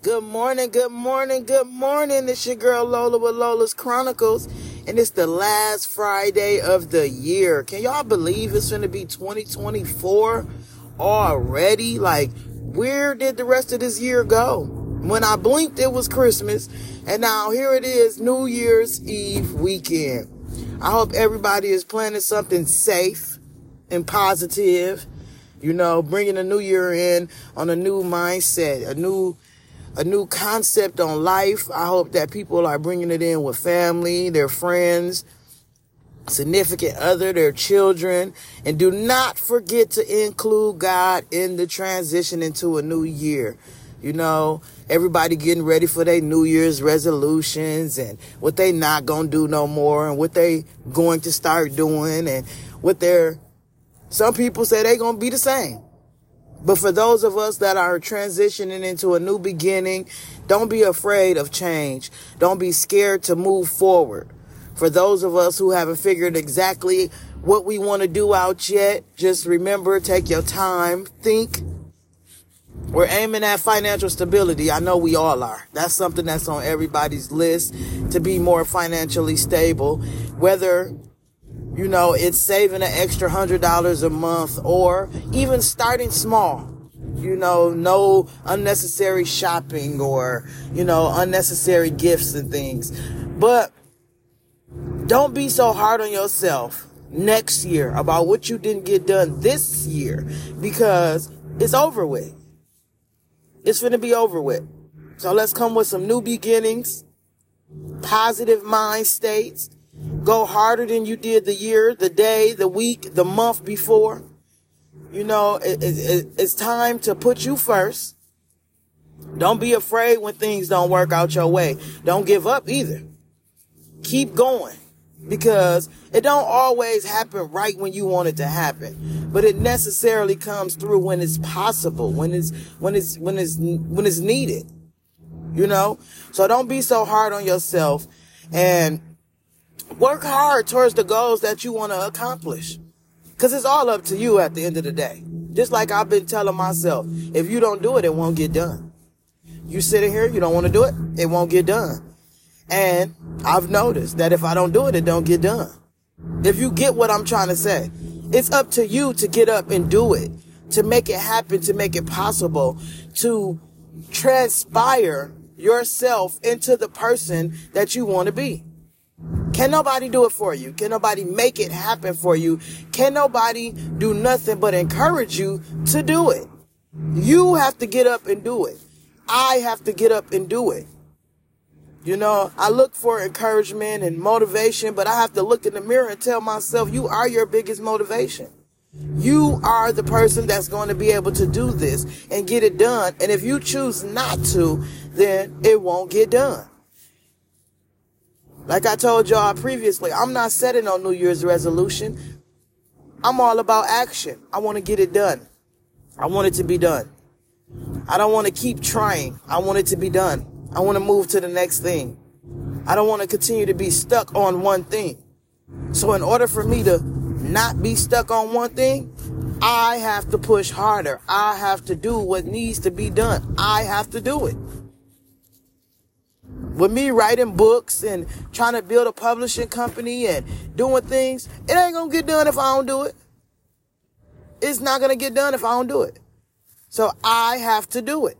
Good morning, good morning, good morning. It's your girl Lola with Lola's Chronicles, and it's the last Friday of the year. Can y'all believe it's going to be 2024 already? Like, where did the rest of this year go? When I blinked, it was Christmas, and now here it is, New Year's Eve weekend. I hope everybody is planning something safe and positive. You know, bringing a new year in on a new mindset, a new a new concept on life. I hope that people are bringing it in with family, their friends, significant other, their children, and do not forget to include God in the transition into a new year. You know, everybody getting ready for their New Year's resolutions and what they not gonna do no more and what they going to start doing and what they're, some people say they gonna be the same. But for those of us that are transitioning into a new beginning, don't be afraid of change. Don't be scared to move forward. For those of us who haven't figured exactly what we want to do out yet, just remember, take your time, think. We're aiming at financial stability. I know we all are. That's something that's on everybody's list to be more financially stable. Whether you know, it's saving an extra hundred dollars a month or even starting small. You know, no unnecessary shopping or, you know, unnecessary gifts and things. But don't be so hard on yourself next year about what you didn't get done this year because it's over with. It's going to be over with. So let's come with some new beginnings, positive mind states, Go harder than you did the year, the day, the week, the month before. You know, it, it, it's time to put you first. Don't be afraid when things don't work out your way. Don't give up either. Keep going because it don't always happen right when you want it to happen, but it necessarily comes through when it's possible, when it's when it's when it's when it's needed. You know? So don't be so hard on yourself and Work hard towards the goals that you want to accomplish. Cause it's all up to you at the end of the day. Just like I've been telling myself, if you don't do it, it won't get done. You sitting here, you don't want to do it, it won't get done. And I've noticed that if I don't do it, it don't get done. If you get what I'm trying to say, it's up to you to get up and do it, to make it happen, to make it possible, to transpire yourself into the person that you want to be. Can nobody do it for you? Can nobody make it happen for you? Can nobody do nothing but encourage you to do it? You have to get up and do it. I have to get up and do it. You know, I look for encouragement and motivation, but I have to look in the mirror and tell myself, you are your biggest motivation. You are the person that's going to be able to do this and get it done. And if you choose not to, then it won't get done. Like I told y'all previously, I'm not setting on New Year's resolution. I'm all about action. I want to get it done. I want it to be done. I don't want to keep trying. I want it to be done. I want to move to the next thing. I don't want to continue to be stuck on one thing. So in order for me to not be stuck on one thing, I have to push harder. I have to do what needs to be done. I have to do it with me writing books and trying to build a publishing company and doing things, it ain't gonna get done if I don't do it. It's not gonna get done if I don't do it. So I have to do it.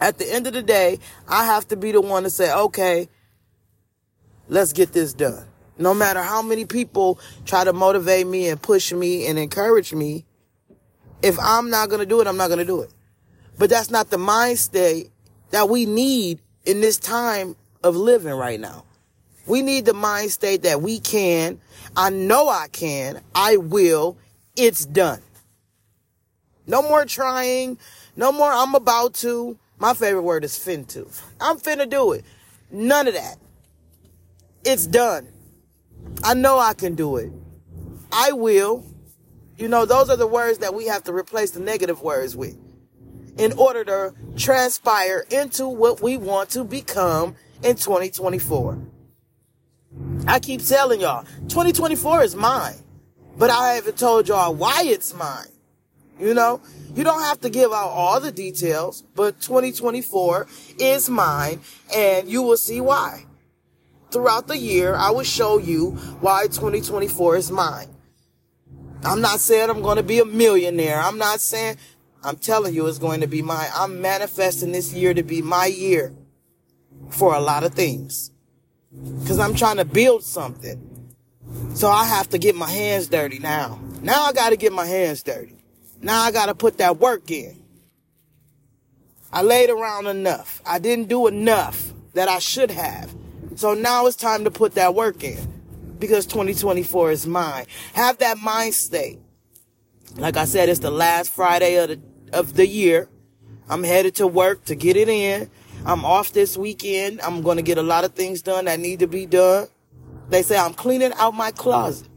At the end of the day, I have to be the one to say, okay, let's get this done. No matter how many people try to motivate me and push me and encourage me, if I'm not gonna do it, I'm not gonna do it. But that's not the mind state that we need in this time of living right now. We need the mind state that we can. I know I can. I will. It's done. No more trying. No more I'm about to. My favorite word is fin to. I'm finna do it. None of that. It's done. I know I can do it. I will. You know, those are the words that we have to replace the negative words with in order to transpire into what we want to become in 2024. I keep telling y'all, 2024 is mine, but I haven't told y'all why it's mine. You know, you don't have to give out all the details, but 2024 is mine and you will see why. Throughout the year, I will show you why 2024 is mine. I'm not saying I'm going to be a millionaire. I'm not saying, I'm telling you it's going to be mine. I'm manifesting this year to be my year for a lot of things. Cause I'm trying to build something. So I have to get my hands dirty now. Now I got to get my hands dirty. Now I got to put that work in. I laid around enough. I didn't do enough that I should have. So now it's time to put that work in because 2024 is mine. Have that mind state. Like I said, it's the last Friday of the, of the year. I'm headed to work to get it in. I'm off this weekend. I'm going to get a lot of things done that need to be done. They say I'm cleaning out my closet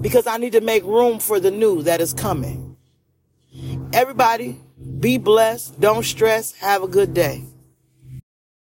because I need to make room for the new that is coming. Everybody, be blessed. Don't stress. Have a good day.